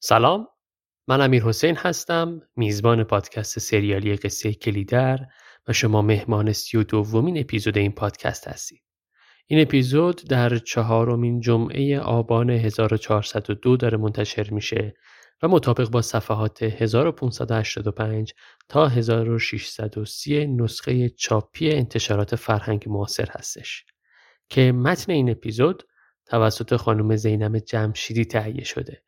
سلام من امیر حسین هستم میزبان پادکست سریالی قصه کلیدر و شما مهمان سی و دومین اپیزود این پادکست هستید. این اپیزود در چهارمین جمعه آبان 1402 داره منتشر میشه و مطابق با صفحات 1585 تا 1630 نسخه چاپی انتشارات فرهنگ معاصر هستش. که متن این اپیزود توسط خانم زینب جمشیدی تهیه شده.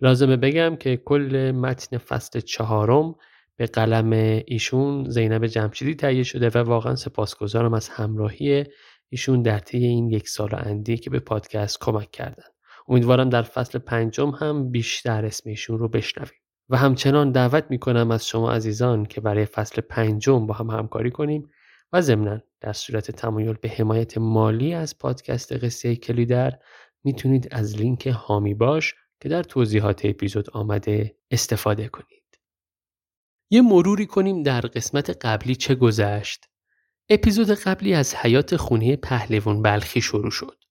لازمه بگم که کل متن فصل چهارم به قلم ایشون زینب جمشیدی تهیه شده و واقعا سپاسگزارم از همراهی ایشون در طی این یک سال اندی که به پادکست کمک کردن. امیدوارم در فصل پنجم هم بیشتر اسم ایشون رو بشنویم. و همچنان دعوت می‌کنم از شما عزیزان که برای فصل پنجم با هم همکاری کنیم و ضمنا در صورت تمایل به حمایت مالی از پادکست قصه کلیدر می‌تونید از لینک هامی باش که در توضیحات اپیزود آمده استفاده کنید. یه مروری کنیم در قسمت قبلی چه گذشت. اپیزود قبلی از حیات خونه پهلوان بلخی شروع شد.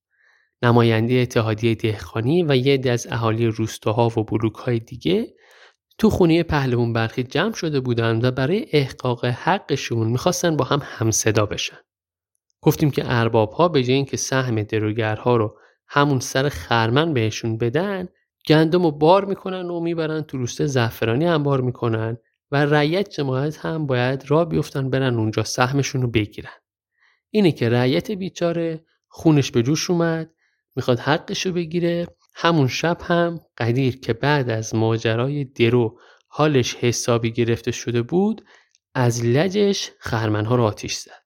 نماینده اتحادیه دهخانی و یه از اهالی روستاها و بلوکهای دیگه تو خونه پهلوان بلخی جمع شده بودند و برای احقاق حقشون می‌خواستن با هم همصدا بشن. گفتیم که ارباب ها به جای اینکه سهم دروگرها رو همون سر خرمن بهشون بدن گندم رو بار می‌کنن و می‌برن تو روسته زعفرانی انبار می‌کنن و رعیت جماعت هم باید را بیفتن برن اونجا سهمشون رو بگیرن. اینه که رعیت بیچاره خونش به جوش اومد می‌خواد حقش رو بگیره. همون شب هم قدیر که بعد از ماجرای درو حالش حسابی گرفته شده بود از لجش خرمنها رو آتیش زد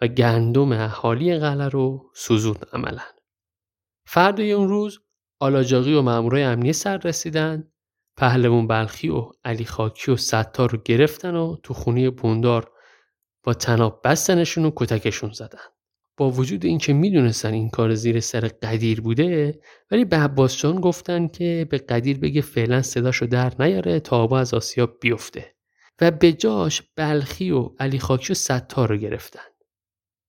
و گندم اهالی قله رو سوزون عملا. فردای اون روز آلاجاقی و مامورای امنیه سر رسیدن پهلوان بلخی و علی خاکی و ستار رو گرفتن و تو خونه بوندار با تناب بستنشون و کتکشون زدن. با وجود اینکه می‌دونستن این کار زیر سر قدیر بوده ولی به عباس جان گفتن که به قدیر بگه فعلا صداشو در نیاره تا آبا از آسیاب بیفته. و به جاش بلخی و علی خاکی و ستار رو گرفتن.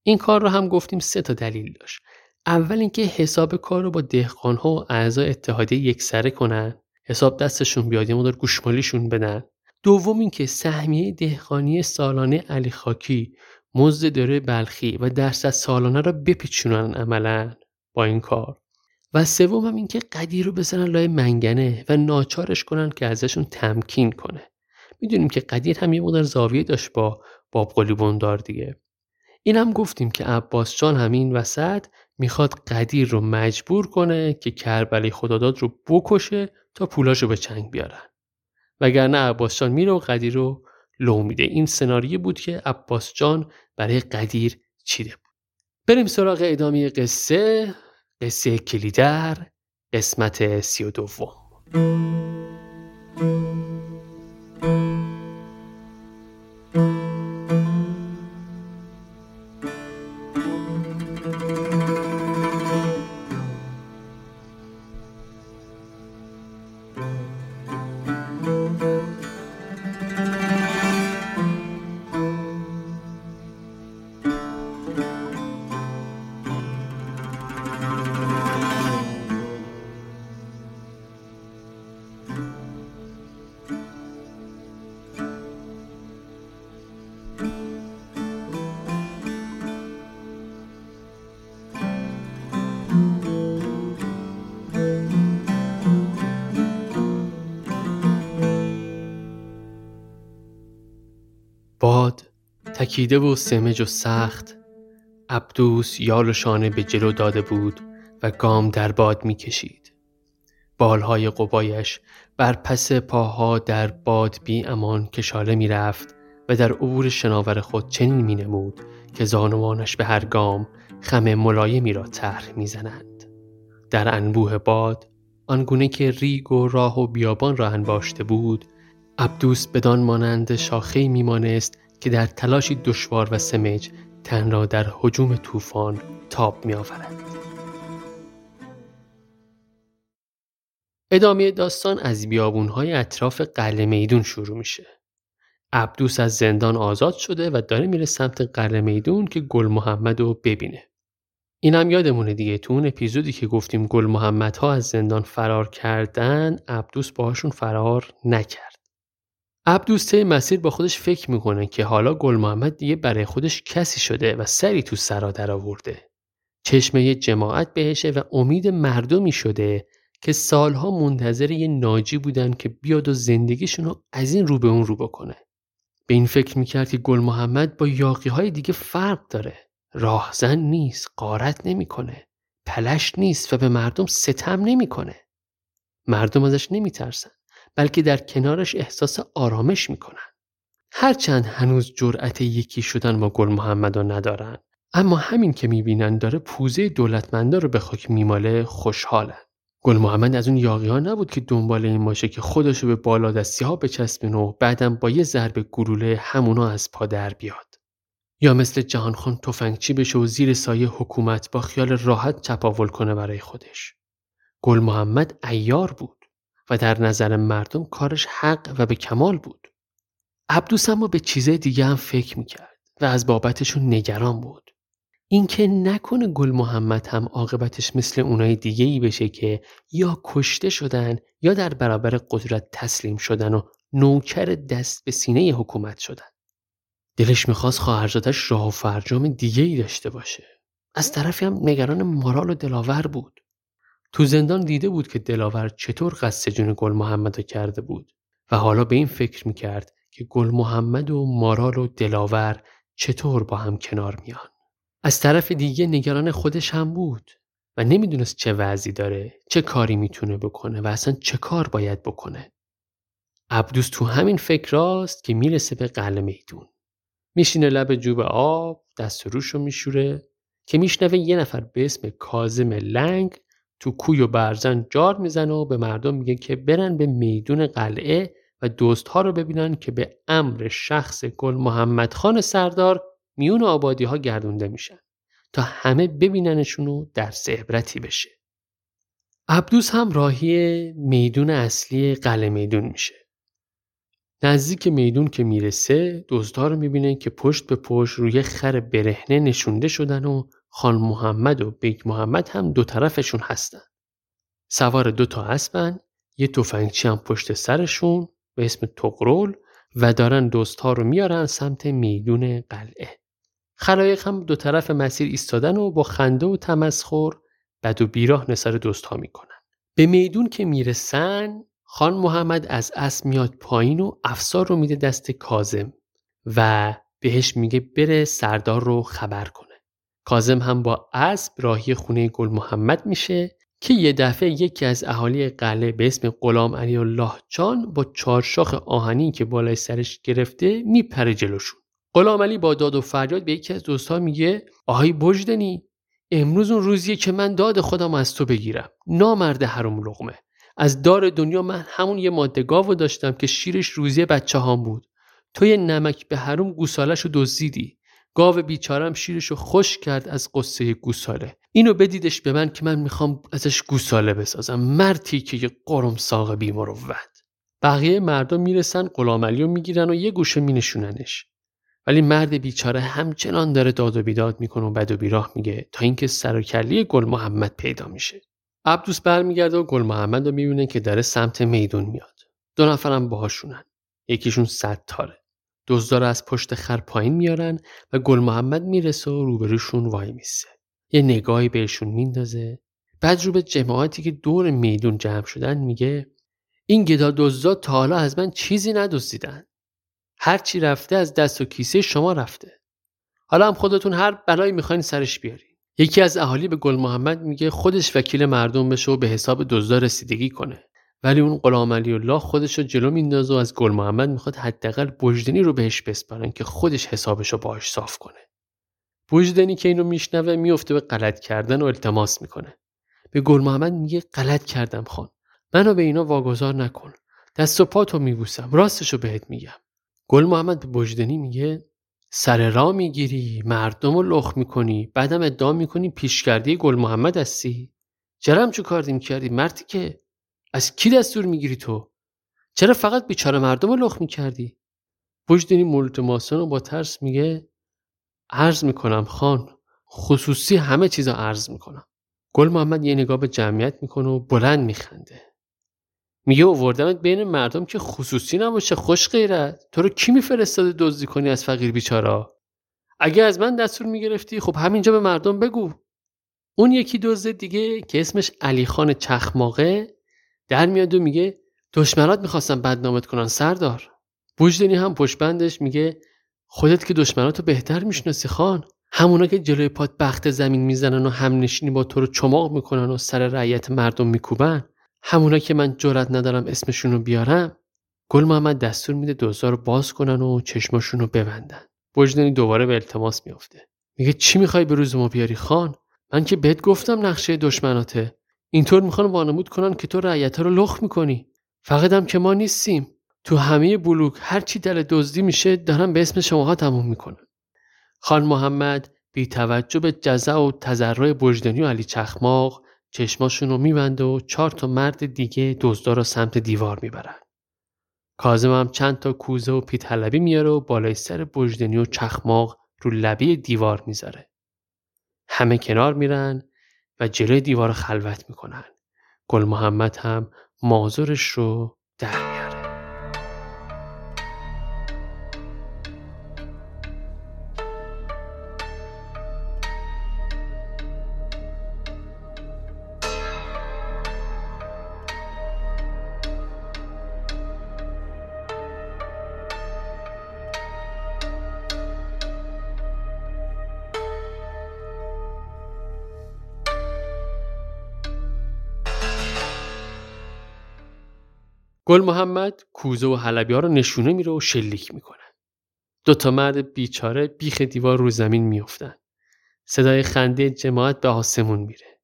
این کار رو هم گفتیم سه تا دلیل داشت. اول اینکه حساب کار رو با دهقانها و اعضای اتحادیه یکسره کنن. حساب دستشون بیاد یه مدار گوشمالیشون بدن. دوم اینکه سهمیه دهقانی سالانه علی خاکی مزد داره بلخی و درصد سالانه رو بپیچونن عملا با این کار. و سوم هم اینکه قدیر رو بزنن لای منگنه و ناچارش کنن که ازشون تمکین کنه. می‌دونیم که قدیر هم یه مدار زاویه داشت با باب قلی بندار دیگه. این هم گفتیم که عباس جان همین وسط می‌خواد قدیر رو مجبور کنه که کربلی خداداد رو بکشه تا پولاشو به چنگ بیارن. وگرنه عباس جان میره و قدیر رو لو میده. این سناریو بود که عباس جان برای قدیر چیده بود. بریم سراغ ادامه قصه قصه کلیدر قسمت سی و دوم. باد تکیده و سمج و سخت عبدوس یال و شانه به جلو داده بود و گام در باد می کشید. بالهای قبایش بر پس پاها در باد بی امان کشاله می رفت و در عبور شناور خود چنین می نمود که زانوانش به هر گام خم ملایمی را طرح می زنند. در انبوه باد آنگونه که ریگ و راه و بیابان را انباشته بود عبدوس بدان مانند شاخه میمانست که در تلاشی دشوار و سمج تن را در حجوم طوفان تاب می آورد. ادامه داستان از بیابونهای اطراف قلعه میدون شروع میشه. عبدوس از زندان آزاد شده و داره میره سمت قلعه میدون که گل محمد رو ببینه. اینم یادمونه دیگه تو اون اپیزودی که گفتیم گل محمد ها از زندان فرار کردن عبدوس باهاشون فرار نکرد عبدوس مسیر با خودش فکر می‌کنه که حالا گل محمد دیگه برای خودش کسی شده و سری تو سرا در آورده چشمه جماعت بهشه و امید مردمی شده که سالها منتظر یه ناجی بودن که بیاد و زندگیشون رو از این رو به اون رو بکنه. به این فکر می‌کرد که گل محمد با یاقی های دیگه فرق داره. راهزن نیست، قارت نمی‌کنه، پلش نیست و به مردم ستم نمی‌کنه. مردم ازش نمیترسن بلکه در کنارش احساس آرامش می‌کنن. هرچند هنوز جرأت یکی شدن با گل محمد رو ندارن اما همین که می‌بینن داره پوزه دولتمندا رو به خاک میماله خوشحالن. گل محمد از اون یاقی ها نبود که دنبال این باشه که خودشو به بالا دستی ها بچسبین و بعدم با یه ضرب گلوله همونا از پا در بیاد. یا مثل جهانخان تفنگچی بشه و زیر سایه حکومت با خیال راحت چپاول کنه برای خودش. گل محمد ایار بود و در نظر مردم کارش حق و به کمال بود. عبدوس اما به چیزای دیگه هم فکر می‌کرد و از بابتشون نگران بود. اینکه نکنه گل محمد هم عاقبتش مثل اونای دیگه ای بشه که یا کشته شدن یا در برابر قدرت تسلیم شدن و نوکر دست به سینه حکومت شدن. دلش می‌خواست خواهرزادش راه و فرجام دیگه ای داشته باشه. از طرفی هم نگران مارال و دلاور بود. تو زندان دیده بود که دلاور چطور قصد جون گل محمد کرده بود و حالا به این فکر می‌کرد که گل محمد و مارال و دلاور چطور با هم کنار میان. از طرف دیگه نگران خودش هم بود و نمی‌دونست چه وضعی داره چه کاری می‌تونه بکنه و اصلا چه کار باید بکنه عبدوس تو همین فکر راست که می‌رسه به قلعه میدون میشینه لب جوب آب دست روشو میشوره که میشنوه یه نفر به اسم کازم لنگ تو کوی و برزن جار می‌زنه و به مردم میگه که برن به میدون قلعه و دوستها رو ببینن که به امر شخص گل محمد خان سردار میون آبادی ها گردونده میشن تا همه ببیننشون و درس عبرتی بشه. عبدوس هم راهی میدون اصلی قلعه میدون میشه. نزدیک میدون که می‌رسه دزدها رو می‌بینه که پشت به پشت روی خر برهنه نشونده شدن و خان محمد و بیگ محمد هم دو طرفشون هستن. سوار دو تا اسبن یه تفنگچی هم پشت سرشون به اسم تقرول و دارن دوستها رو میارن سمت میدون قلعه. خلایق هم دو طرف مسیر ایستادن و با خنده و تمسخر بد و بیراه نثار دوست ها می‌کنن به میدون که می‌رسن خان محمد از اسب میاد پایین و افسار رو میده دست کازم و بهش میگه بره سردار رو خبر کنه کازم هم با اسب راهی خونه گل محمد میشه که یه دفعه یکی از اهالی قلعه به اسم غلام علی الله جان با چارشاخ آهنی که بالای سرش گرفته میپره جلوشون. غلام علی با داد و فریاد به یکی از دوستها میگه آهای بجدنی امروز اون روزیه که من داد خودم از تو بگیرم. نامرد حروم لغمه از دار دنیا من همون یه ماده گاو داشتم که شیرش روزی بچه هام بود. تو یه نمک به حروم گوسالش رو دزدیدی. گاو بیچارم شیرش رو خوش کرد از قصه گوساله. اینو بدیدش به من که من می‌خوام ازش گوساله بسازم. مرتی که یه قرم ساق بیمروت بقیه مردم می‌رسن غلام علی رو می‌گیرن و یه گوشه مینشوننش. ولی مرد بیچاره همچنان داره داد و بیداد می‌کنه و بد و بیراه میگه تا اینکه سر و کلی گل محمد پیدا میشه. عبدوس برمیگرده و گل محمد رو می‌بینه که داره سمت میدون میاد. دو نفرم باهاشونن. یکیشون صد تاره دزدار از پشت خر پایین میارن و گل محمد می‌رسه و روبروشون وای میسه. یه نگاهی بهشون میندازه. بعد رو به جماعتی که دور میدون جمع شدن میگه این گدا دزدا تا حالا از من چیزی ندزدیدن. هر چی رفته از دست و کیسه شما رفته. حالا هم خودتون هر بلایی می‌خواین سرش بیاری یکی از اهالی به گل محمد میگه خودش وکیل مردم بشه و به حساب دزدا رسیدگی کنه. ولی اون غلام علی الله خودش رو جلو میندازه و از گل محمد می‌خواد حداقل بجدنی رو بهش بسپارن که خودش حسابش رو باهاش صاف کنه. بجدنی که اینو میشنوه میفته به غلط کردن و التماس می‌کنه. به گل محمد میگه غلط کردم خان. منو به اینا واگذار نکن. دست و پاتو میبوسم. راستشو بهت میگم. گل محمد به بجدنی میگه سر را می‌گیری مردم رو لخ می‌کنی بعدم ادعا می‌کنی پیشکردی گل محمد هستی؟ چرا همچون کار دیم کردی مردی که؟ از کی دستور می‌گیری تو؟ چرا فقط بیچاره مردم رو لخ می‌کردی؟ بجدنی ملتماسان رو با ترس میگه عرض می‌کنم خان خصوصی همه چیزا عرض می‌کنم. گل محمد یه نگاه به جمعیت می‌کنه و بلند میخنده. میگه اووردمت بین مردم که خصوصی نباشه خوش غیرت. تو رو کی میفرستاده دزدی کنی از فقیر بیچارا؟ اگه از من دستور می‌گرفتی خب همینجا به مردم بگو. اون یکی دزد دیگه که اسمش علی خان چخماقه در میاد و میگه دشمنات می‌خواستن بدنامت کنن سردار. بوجدنی هم پشبندش میگه خودت که دشمناتو بهتر می‌شناسی خان. همونا که جلوی پات بخت زمین می‌زنن و هم نشینی با تو رو چماق می‌کنن و سر رعیت مردم میکوبن. همونا که من جرات ندارم اسمشون رو بیارم گل محمد دستور میده دوزار رو باز کنن و چشماشون رو ببندن. وجدانی دوباره به التماس میافته. میگه چی می‌خوای به روز ما بیاری خان؟ من که بهت گفتم نقشه دشمناته. اینطور می‌خوان وانمود کنن که تو رعیت رو لخ می‌کنی فقط هم که ما نیستیم تو همه بلوک هر چی دل دزدی میشه دارن به اسم شماها تموم می‌کنن خان محمد بی توجه به جزع و تذرع بجدنی و علی چخماق چشماشون رو میبنده و چهار تا مرد دیگه دزدا رو سمت دیوار می‌برن. کازم هم چند تا کوزه و پیت حلبی میاره و بالای سر بجدنی و چخماق رو لبه دیوار می‌ذاره. همه کنار میرن و جلوی دیوار خلوت می‌کنن. گل محمد هم مازورش رو در گل محمد کوزه و حلبی ها رو نشونه میره و شلیک می‌کنه. دوتا مرد بیچاره بیخ دیوار رو زمین میافتن. صدای خنده جماعت به آسمون میره.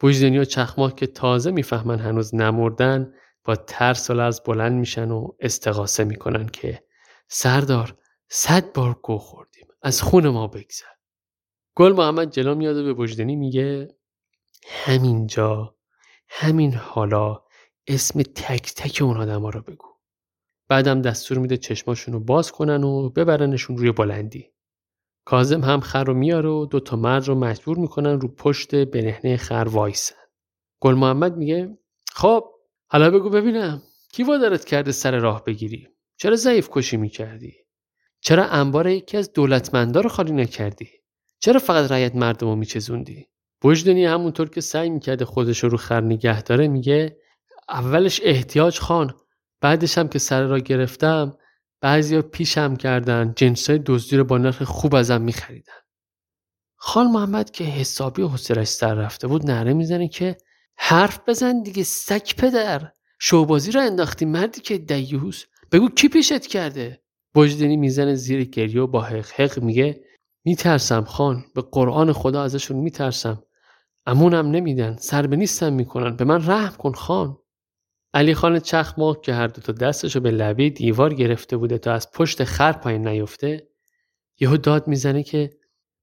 بوجدنی و چخماک که تازه می‌فهمن هنوز نمردن با ترس و لرز بلند میشن و استقاسه می‌کنن که سردار صد بار گو خوردیم از خون ما بگذر گل محمد جلو میاد و به بجدنی میگه همینجا همین حالا اسم تک تک اون آدم ها رو بگو. بعدم دستور میده چشماشون رو باز کنن و ببرنشون روی بلندی. کازم هم خر رو میاره و دوتا مرد رو مجبور می‌کنن رو پشت بنهنه خر وایسن. گل محمد میگه خب حالا بگو ببینم کی وادارت کرده سر راه بگیری؟ چرا ضعیف کشی می‌کردی؟ چرا انبار یکی از دولتمندا رو خالی نکردی؟ چرا فقط رایت مردم رو میچزوندی؟ بجدنی همونطور که سعی می‌کرده خودش رو خر نگه داره میگه اولش احتیاج خان بعدش هم که سر را گرفتم بعضیا پیشم کردن جنسای دزدی رو با نرخ خوب ازم میخریدن. خان محمد که حسابی حسرش سر رفته بود نره می‌زنه که حرف بزن دیگه سک پدر. شوبازی رو انداختی مردی که دیوس بگو کی پیشت کرده؟ بجدنی می‌زنه زیر گریه و با حق میگه میترسم خان به قرآن خدا ازشون میترسم. امونم نمیدن سر به نیستم می‌کنن. به من رحم کن خان علی خان چخماق که هر دو تا دستشو به لبه دیوار گرفته بوده تا از پشت خر پایین نیفته یهو داد می‌زنه که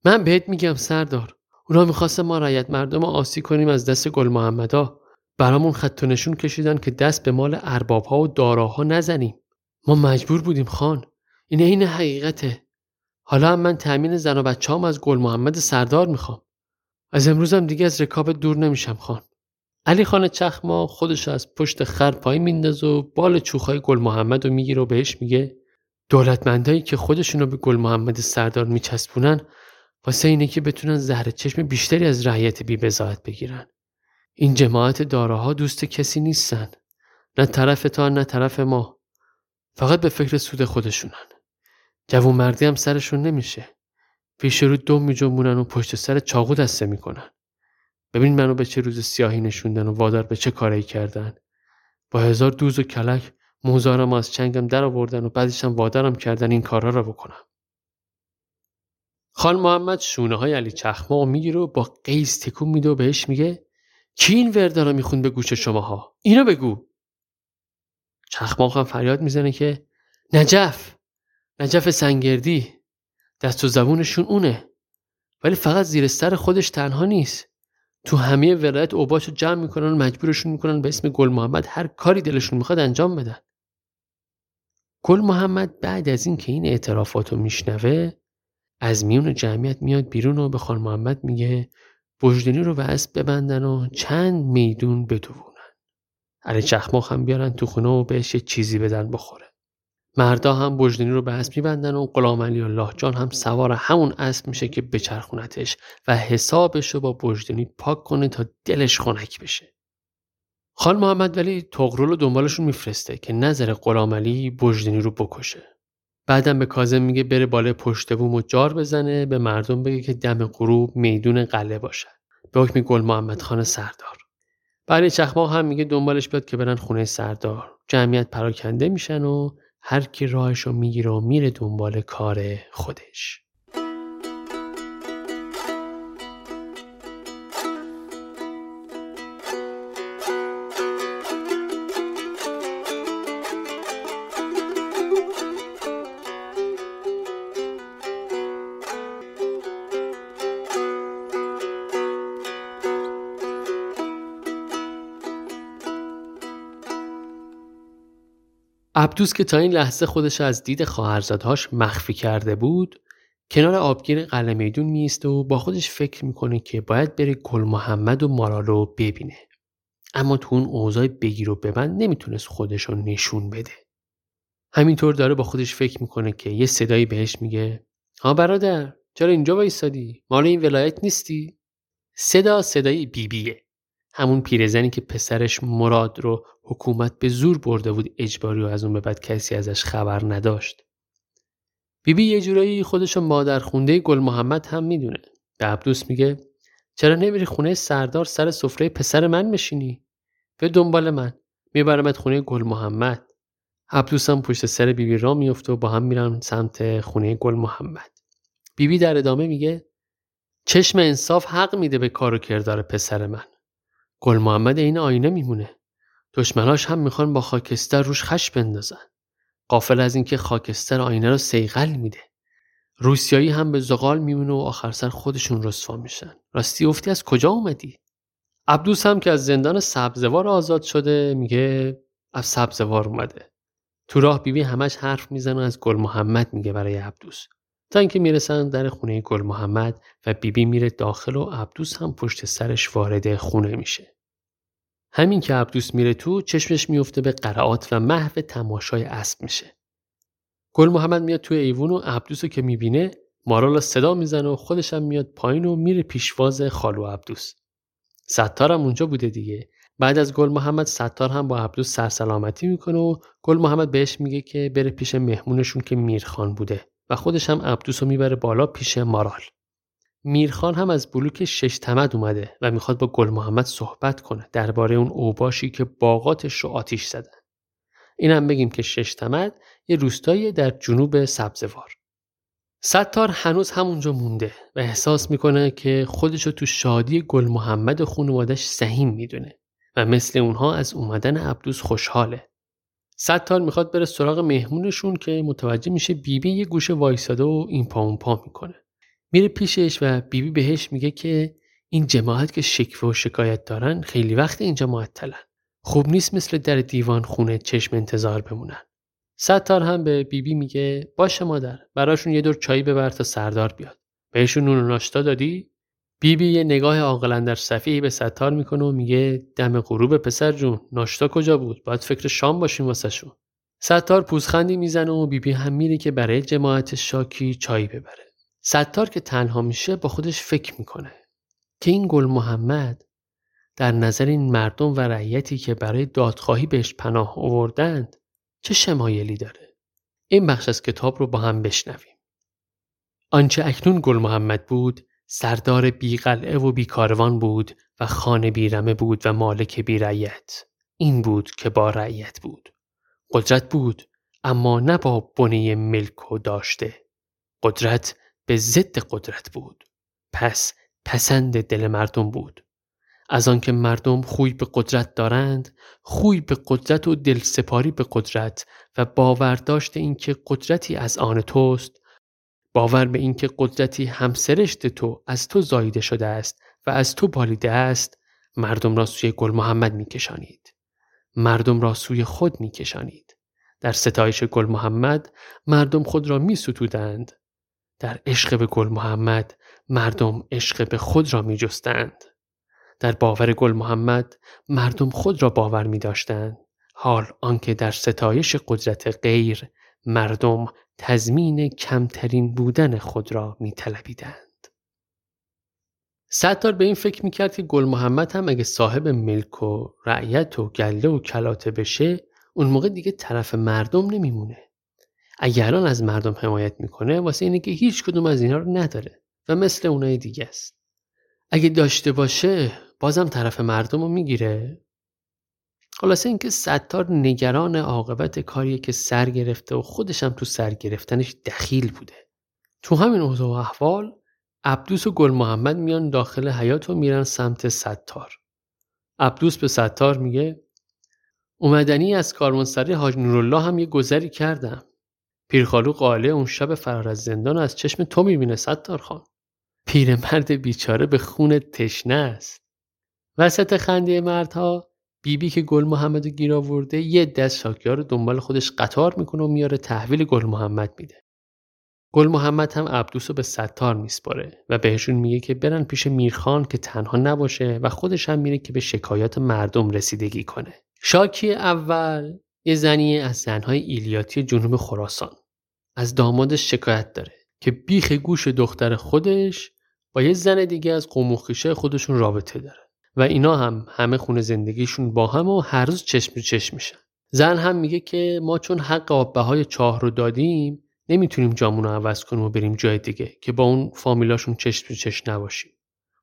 من بهت میگم سردار اونا می‌خواستن ما رایت مردم آسی کنیم از دست گل محمدا. برامون خط و نشون کشیدن که دست به مال اربابها و داراها نزنیم. ما مجبور بودیم خان. این این حقیقته. حالا هم من تأمین زن و بچه هم از گل محمد سردار می‌خوام. از امروزم دیگه از رکاب دور نمیشم خان. علی خان چخما خودش از پشت خر پای میندازه و بال چوخای گل محمد رو می‌گیره و بهش میگه دولتمندایی که خودشونو به گل محمد سردار میچسبونن واسه اینه که بتونن زهر چشم بیشتری از رعیت بی بزاعت بگیرن. این جماعت داراها دوست کسی نیستن نه طرف تا نه طرف ما. فقط به فکر سود خودشونن. جوون مردی هم سرشون نمیشه. پیش رو میجنبونن و پشت سر چاقو دسته می‌کنن. ببین منو به چه روز سیاهی نشوندن و وادار به چه کاری کردن. با هزار دوز و کلک موزارم از چنگم در آوردن و بعدش هم وادارم کردن این کارها را بکنم. خان محمد شونه های علی چخما می‌گیره و با قیز تکون میده و بهش میگه کی این وردا رو میخون به گوش شماها؟ اینو بگو. چخماق هم فریاد می‌زنه که نجف نجف سنگردی دست و زبونشون اونه ولی فقط زیر سر خودش تنها نیست. تو همه ولایت اوباشو جمع می‌کنن و مجبورشون می‌کنن به اسم گل محمد هر کاری دلشون می‌خواد انجام بدن. گل محمد بعد از این که این اعترافات رو میشنوه از میون جمعیت میاد بیرون و به خان محمد میگه بجدنی رو به ببندن و چند میدون بدوونن. علی چخماق هم بیارن تو خونه و بهش یه چیزی بدن بخوره. مردا هم بجدنی رو به اسب میبندن و غلام علی الله جان هم سوار همون اسب میشه که بچرخونتش و حسابش رو با بجدنی پاک کنه تا دلش خنک بشه. خان محمد ولی تغرل رو دنبالشون میفرسته که نظر غلام علی بجدنی رو بکشه. بعدم به کازم میگه بره بالای پشت بوم و جار بزنه به مردم بگه که دم غروب میدون قله باشه. به حکم گل محمد خان سردار. برای چخماق هم میگه دنبالش بیاد که برن خونه سردار. جمعیت پراکنده میشن و هر کی راهشو می‌گیره و میره دنبال کار خودش. عبدوس که تا این لحظه خودش از دید خواهرزادهاش مخفی کرده بود کنار آبگیر قلعه میدون میسته و با خودش فکر می‌کنه که باید بره گل محمد و مارالو ببینه. اما تو اون اوضاع بگیر و ببند نمی‌تونست خودش رو نشون بده. همینطور داره با خودش فکر می‌کنه که یه صدایی بهش میگه ها برادر چرا اینجا وایسادی؟ مال این ولایت نیستی؟ صدا صدای بیبیه. همون پیرزنی که پسرش مراد رو حکومت به زور برده بود اجباری و از اون به بعد کسی ازش خبر نداشت. بیبی بی یه جورایی خودشو مادر خونده گل محمد هم می‌دونه. به عبدوس میگه چرا نمیری خونه سردار سر سفره پسر من میشینی؟ به دنبال من میبرمت خونه گل محمد. عبدوس هم پشت سر بیبی بی را میفته و با هم میرن سمت خونه گل محمد. بیبی بی در ادامه میگه چشم انصاف حق میده به کار و کردار پسر من. گل محمد این آینه میمونه. دشمناش هم می‌خوان با خاکستر روش خش بندازن. قافل از اینکه خاکستر آینه رو سیغل میده. روسیایی هم به زغال میمونه و آخر سر خودشون رسوا میشن. راستی افتی از کجا اومدی؟ عبدوس هم که از زندان سبزوار آزاد شده میگه از سبزوار اومده. تو راه بیبی همش حرف می‌زنه از گل محمد میگه برای عبدوس. تا اینکه می‌رسن در خونه گل محمد و بیبی میره داخل و عبدوس هم پشت سرش وارد خونه میشه. همین که عبدوس میره تو چشمش میفته به قرعات و محو تماشای اسب میشه. گل محمد میاد توی ایوون و عبدوس رو که می‌بینه مارالا صدا می‌زنه و خودش هم میاد پایین و میره پیشواز خالو عبدوس. ستار هم اونجا بوده دیگه. بعد از گل محمد ستار هم با عبدوس سرسلامتی می‌کنه و گل محمد بهش میگه که بره پیش مهمونشون که میرخان بوده و خودش هم عبدوس رو می‌بره بالا پیش مارال. میرخان هم از بلوک شش تمد اومده و می‌خواد با گل محمد صحبت کنه درباره اون اوباشی که باغاتش رو آتیش زدن. این هم بگیم که شش تمد یه روستایی در جنوب سبزوار. ستار هنوز همونجا مونده و احساس می‌کنه که خودشو تو شادی گل محمد و خانوادش سهیم می‌دونه و مثل اونها از اومدن عبدوس خوشحاله. ستار می‌خواد بره سراغ مهمونشون که متوجه میشه بیبی یه گوشه وایساده و این پا اون پا می‌کنه. میره پیشش و بیبی بهش میگه که این جماعت که شکوه و شکایت دارن خیلی وقت اینجا معطلن. خوب نیست مثل در دیوان خونه چشم انتظار بمونن. ستار هم به بیبی میگه باشه مادر براشون یه دور چایی ببر تا سردار بیاد. بهشون نون و ناشتا دادی؟ بیبی یه نگاه عاقلا در صفیحی به ستار می‌کنه و میگه دم غروب پسر جون ناشتا کجا بود؟ باید فکر شام باشیم واسهشون. ستار پوزخندی می‌زنه و بیبی هم میره که برای جماعت شاکی چایی ببره. ستار که تنها میشه با خودش فکر می‌کنه. که این گل محمد در نظر این مردم و رعیتی که برای دادخواهی بهش پناه آوردند چه شمایلی داره؟ این بخش از کتاب رو با هم بشنویم. آنچه اکنون گل محمد بود سردار بی قلعه و بی کاروان بود و خانه بیرمه بود و مالک بی رعیت. این بود که با رعیت بود. قدرت بود اما نه با بنه ملک و داشته. قدرت به ضد قدرت بود. پس پسند دل مردم بود. از آنکه مردم خوی به قدرت دارند خوی به قدرت و دل سپاری به قدرت و باور داشته اینکه قدرتی از آن توست باور به اینکه قدرتی همسرشت تو از تو زایده شده است و از تو بالیده است مردم را سوی گل محمد میکشانید. مردم را سوی خود میکشانید. در ستایش گل محمد مردم خود را می ستودند در عشق به گل محمد مردم عشق به خود را می جستند. در باور گل محمد مردم خود را باور می داشتند. حال آنکه در ستایش قدرت غیر مردم تضمین کمترین بودن خود را می طلبیدند. ستار به این فکر می‌کرد که گل محمد هم اگه صاحب ملک و رعیت و گله و کلاته بشه اون موقع دیگه طرف مردم نمیمونه. اگه الان از مردم حمایت می‌کنه واسه اینه که هیچ کدوم از اینا رو نداره و مثل اونای دیگه است. اگه داشته باشه بازم طرف مردم رو می‌گیره. خلاصه اینکه ستار نگران عاقبت کاریه که سر گرفته و خودش هم تو سر گرفتنش دخیل بوده. تو همین اوضاع و احوال عبدوس و گل محمد میان داخل حیات و میرن سمت ستار. عبدوس به ستار میگه اومدنی از کاروانسرای حاج نورالله هم یه گذری کردم. پیرخالو قاله اون شب فرار از زندان از چشم تو می‌بینه ستار خان. پیرمرد بیچاره به خون تشنه است. وسط خنده مردها بیبی که گل محمد گیر آورده یه دست شاکیار رو دنبال خودش قطار می‌کنه و میاره تحویل گل محمد میده. گل محمد هم عبدوس رو به ستار میسپاره و بهشون میگه که برن پیش میرخان که تنها نباشه و خودش هم میره که به شکایات مردم رسیدگی کنه. شاکی اول یه زنی از زنهای ایلیاتی جنوب خراسان. از دامادش شکایت داره که بیخ گوش دختر خودش با یه زن دیگه از قوم خودشون رابطه داره. و اینا هم همه خونه زندگیشون با هم و هر روز چشم چشم میشن. زن هم میگه که ما چون حق آب های چاه رو دادیم نمی‌تونیم جامون رو عوض کنیم و بریم جای دیگه که با اون فامیلاشون چشم چشم نباشیم.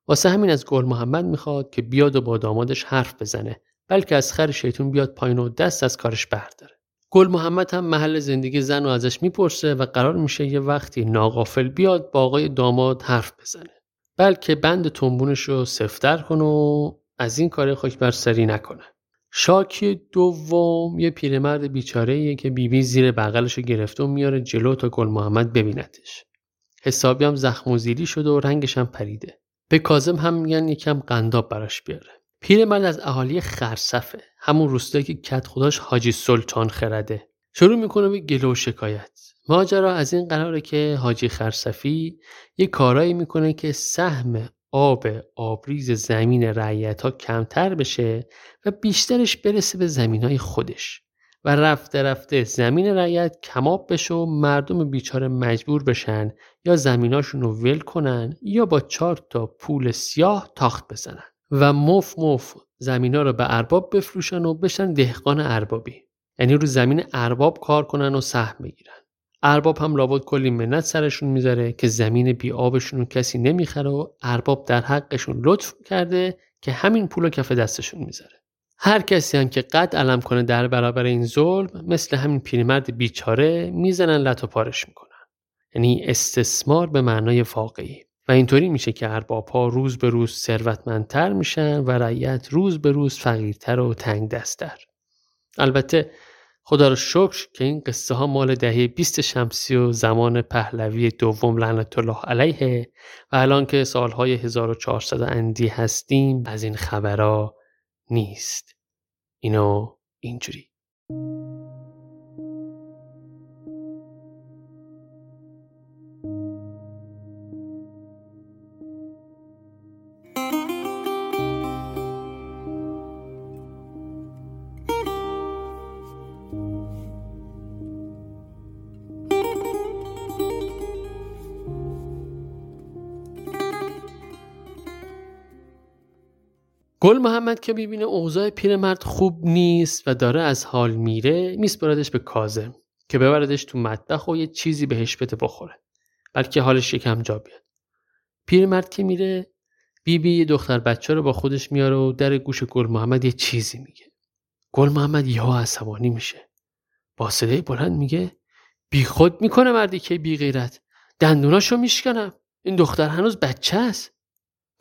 واسه همین از گل محمد می‌خواد که بیاد و با دامادش حرف بزنه بلکه از خر شیطون بیاد پایین و دست از کارش برداره. گل محمد هم محل زندگی زن رو ازش می‌پرسه و قرار میشه یه وقتی ناقافل بیاد با آقای داماد حرف بزنه. بلکه بند تنبونش رو سفتر کنه و از این کار خاک بر سری نکنه شاکی دوم یه پیرمرد بیچاره که بیبی بی زیر بغلش رو گرفته و میاره جلو تا گل محمد ببینتش حسابی هم زخم و زیلی شده و رنگش هم پریده. به کازم هم میگن یکم قنداب براش بیاره. پیرمرد از اهالی خرصفه همون روستایی که کت خداش حاجی سلطان خرده. شروع می‌کنه به گلو و شکایت. ماجرا از این قراره که حاجی خرصفی یه کارایی می‌کنه که سهم آب آبریز زمین رعیت ها کمتر بشه و بیشترش برسه به زمین های خودش. و رفته رفته زمین رعیت کماب بشه و مردم بیچاره مجبور بشن یا زمیناشون رو ول کنن یا با چهار تا پول سیاه تاخت بزنن. و مف مف زمینا رو به ارباب بفروشن و بشن دهقان اربابی. یعنی رو زمین ارباب کار کنن و سهم بگیرن. ارباب هم لابد کلی منت سرشون می‌ذاره که زمین بی آبشون رو کسی نمی‌خره و ارباب در حقشون لطف کرده که همین پول کف دستشون می‌ذاره. هر کسی هم که قد علم کنه در برابر این ظلم مثل همین پیرمرد بیچاره می‌زنن لط و پارش می‌کنن. یعنی استثمار به معنای واقعی. و اینطوری میشه که ارباب ها روز به روز ثروتمندتر میشن و رعیت روز به روز فقیرتر و تنگ دستتر البته خدا رو شکر که این قصه ها مال دهه 20 شمسی و زمان پهلوی دوم لعنت الله علیه و الان که سالهای 1400 اندی هستیم از این خبرها نیست. اینو اینجوری. گل محمد که می‌بینه اوضاع پیرمرد خوب نیست و داره از حال میره میسپردش به کازم که ببردش تو مطبخ و یه چیزی بهش بده بخوره بلکه حالش یکم جا بیاد. پیرمرد که میره بیبی بی یه دختر بچه رو با خودش میاره و در گوش گل محمد یه چیزی میگه. گل محمد یهو عصبانی میشه. با صدای بلند میگه بی خود می‌کنه مردی که بی غیرت. دندوناشو میشکنم. این دختر هنوز بچه است.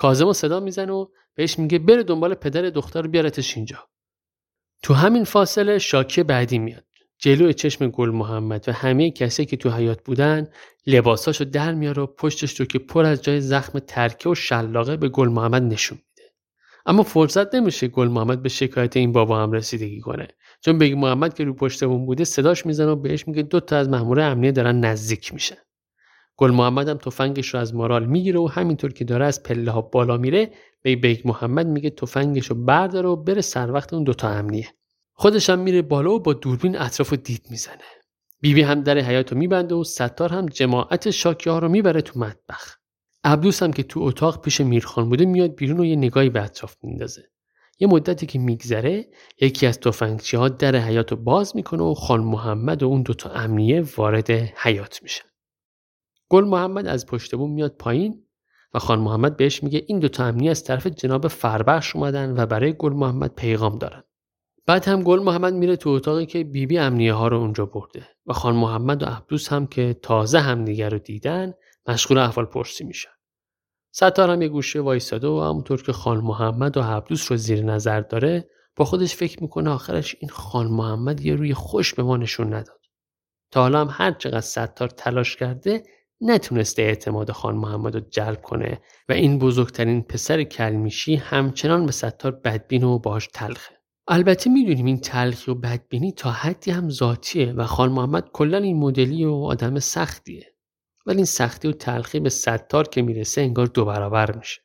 کازم صدا می‌زنه و بهش میگه بره دنبال پدر دختر بیارتش اینجا. تو همین فاصله شاکی بعدی میاد. جلوی چشم گل محمد و همه کسی که تو حیات بودن لباساشو در میاره و پشتش رو که پر از جای زخم ترکه و شلاقه به گل محمد نشون میده. اما فرصت نمیشه گل محمد به شکایت این بابا هم رسیدگی کنه. چون بگی محمد که رو پشت اون بوده صداش می‌زنه و بهش میگه دو تا از مامور امنیه دارن نزدیک میشن. گل هم تفنگش رو از مارال می‌گیره و همینطور که داره از پله ها بالا میره به بیگ محمد میگه تفنگش رو برداره و بره سر وقت اون دوتا امنیه. خودش هم میره بالا و با دوربین اطراف رو دید می‌زنه. بیبی هم در حیات رو میبنده و ستار هم جماعت شاکی ها رو می‌بره تو مطبخ. عبدوس هم که تو اتاق پیش میرخان بوده میاد بیرون و یه نگاهی به اطراف میندازه. یه مدتی که میگذره یکی از تفنگچی ها در حیات رو باز می‌کنه و خان محمد و اون دوتا امنیه وارد حیات میشن. گل محمد از پشت بوم میاد پایین و خان محمد بهش میگه این دوتا امنیه از طرف جناب فربخش اومدن و برای گل محمد پیغام دارن. بعد هم گل محمد میره تو اتاقی که بیبی بی امنیه ها رو اونجا برده و خان محمد و عبدوس هم که تازه همدیگر رو دیدن مشغول احوال پرسی میشن. ستار هم یه گوشه وایساده و همونطور که خان محمد و عبدوس رو زیر نظر داره با خودش فکر می‌کنه آخرش این خان محمد یه روی خوش به ما نشون نداد. تا حالا هم هر چقدر ستار تلاش کرده نتونسته اعتماد خان محمد رو جلب کنه و این بزرگترین پسر کلمیشی همچنان به ستار بدبین و باش تلخه. البته می‌دونیم این تلخی و بدبینی تا حدی هم ذاتیه و خان محمد کلا این مدلی و آدم سختیه. ولی این سختی و تلخی به ستار که می‌رسه انگار دو برابر میشه.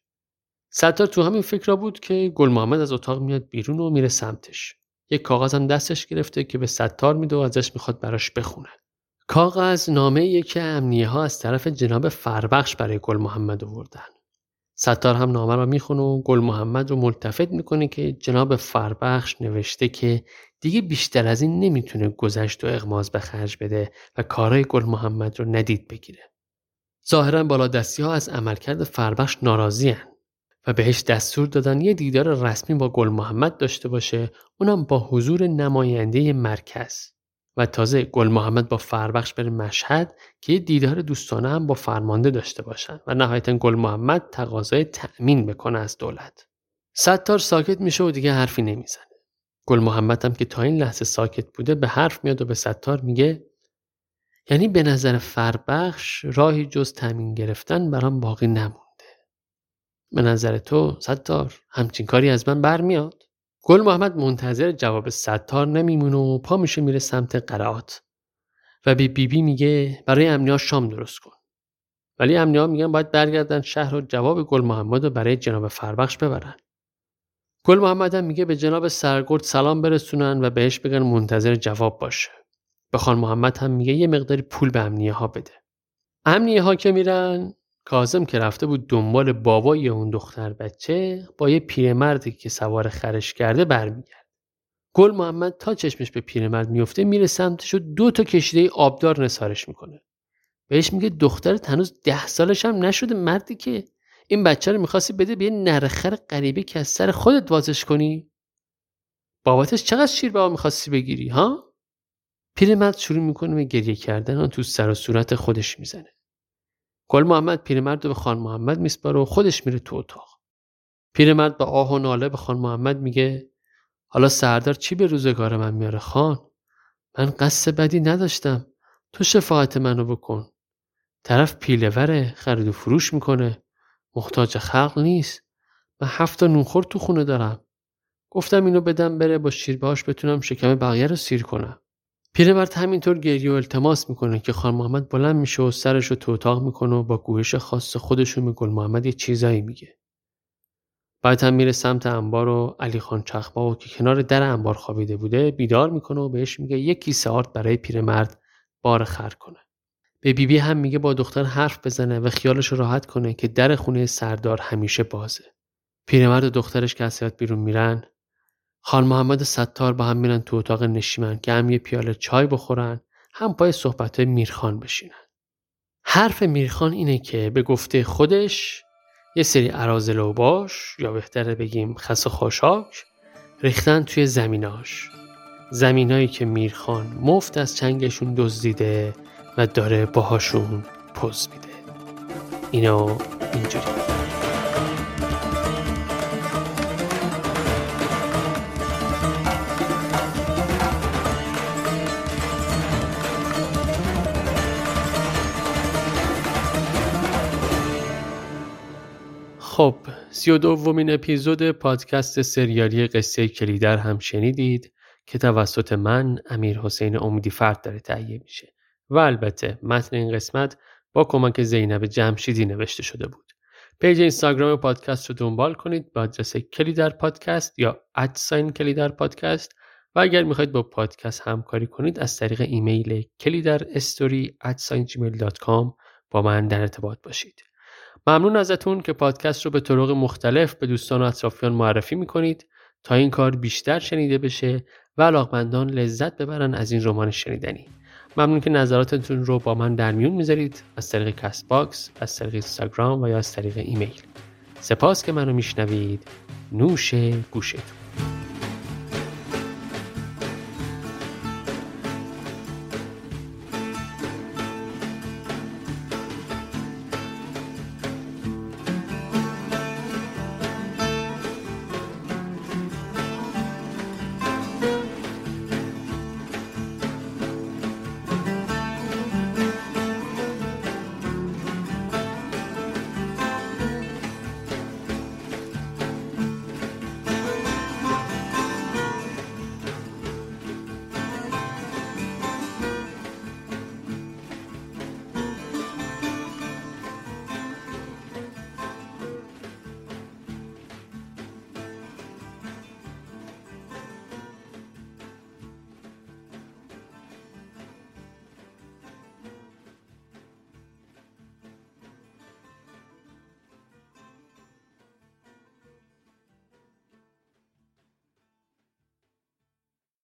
ستار تو همین فکر بود که گل محمد از اتاق میاد بیرون و میره سمتش. یک کاغذ هم دستش گرفته که به ستار میده و ازش می‌خواد براش بخونه. کاغذ نامه یکی امنیه ها از طرف جناب فربخش برای گل محمد آوردن ستار هم نامه را می‌خونه و گل محمد رو ملتفت می‌کنه که جناب فربخش نوشته که دیگه بیشتر از این نمی‌تونه گذشت و اغماز به خرج بده و کارهای گل محمد رو ندید بگیره. ظاهرا بالادستی ها از عملکرد فربخش ناراضی هن و بهش دستور دادن یه دیدار رسمی با گل محمد داشته باشه اونم با حضور نماینده مرکز و تازه گل محمد با فربخش بره مشهد که یه دیدار دوستانه هم با فرمانده داشته باشن و نهایتا گل محمد تقاضای تأمین بکنه از دولت. ستار ساکت میشه و دیگه حرفی نمی‌زنه. گل محمد هم که تا این لحظه ساکت بوده به حرف میاد و به ستار میگه یعنی به نظر فربخش راهی جز تامین گرفتن برام باقی نمونده. به نظر تو ستار همچین کاری از من برمیاد؟ گل محمد منتظر جواب ستار نمیمونه و پا میشه میره سمت قرائات و به بیبی بی میگه برای امنیا شام درست کن. ولی امنیا میگن باید برگردن شهر و جواب گل محمد رو برای جناب فربخش ببرن. گل محمد هم میگه به جناب سرگرد سلام برسونن و بهش بگن منتظر جواب باشه. به خان محمد هم میگه یه مقداری پول به امنیه ها بده. امنیه ها که میرن کازم که رفته بود دنبال بابای اون دختر بچه با یه پیرمردی که سوار خرش کرده برمیگرد. گل محمد تا چشمش به پیرمرد میفته میره سمتش و دو تا کشیده آبدار نسارش می‌کنه. بهش میگه دخترت هنوز ده سالش هم نشده مردی که این بچه رو می‌خواستی بده به یه نرخر غریبه که از سر خودت بازش کنی بابتش چقدر شیر بابا می‌خواستی بگیری ها پیرمرد شروع می‌کنه به گریه کردن و تو سر و صورت خودش می‌زنه گل محمد پیرمرد رو به خان محمد میسپاره و خودش میره تو اتاق. پیرمرد با آه و ناله به خان محمد میگه حالا سردار چی به روزگار من میاره خان؟ من قصد بدی نداشتم. تو شفاعت منو بکن. طرف پیلوره خرید و فروش می‌کنه. محتاج خلق نیست. من هفت تا نونخور تو خونه دارم. گفتم اینو بدم بره با شیربهاش بتونم شکم بقیه رو سیر کنم. پیرمرد همینطور گریه و التماس می‌کنه که خان محمد بلند میشه و سرش رو تو اتاق می‌کنه و با گوهش خاص خودشون به گل محمد یه چیزایی میگه. بعد هم میره سمت انبار و علی خان چخبا و که کنار در انبار خوابیده بوده بیدار می‌کنه و بهش میگه یک کیسه آرد برای پیرمرد بار خر کنه. به بیبی بی هم میگه با دختر حرف بزنه و خیالش راحت کنه که در خونه سردار همیشه بازه. پیرمرد و دخترش که از بیرون میرن خان محمد ستار با هم میرن تو اتاق نشیمن که هم یه پیاله چای بخورن هم پای صحبت میرخان بشینن. حرف میرخان اینه که به گفته خودش یه سری عراض باش یا بهتره بگیم خس و خاشاک ریختن توی زمیناش. زمینایی که میرخان مفت از چنگشون دزدیده و داره باهاشون پوز میده. اینو اینجوری. خب سی و دومین اپیزود پادکست سریالی قصه کلیدر هم شنیدید که توسط من امیر حسین امیدی فرد داره تهیه میشه و البته متن این قسمت با کمک زینب جمشیدی نوشته شده بود. پیج اینستاگرام پادکست رو دنبال کنید با آدرس کلیدر پادکست یا at sign کلیدر پادکست و اگر می‌خواید با پادکست همکاری کنید از طریق ایمیل کلیدر استوری با من در ارتباط باشید. ممنون ازتون که پادکست رو به طرق مختلف به دوستان و اطرافیان معرفی می‌کنید تا این کار بیشتر شنیده بشه و علاقمندان لذت ببرن از این رمان شنیدنی. ممنون که نظراتتون رو با من در میون می‌ذارید از طریق Castbox، از طریق اینستاگرام و یا از طریق ایمیل. سپاس که منو میشنوید. نوش گوشتون.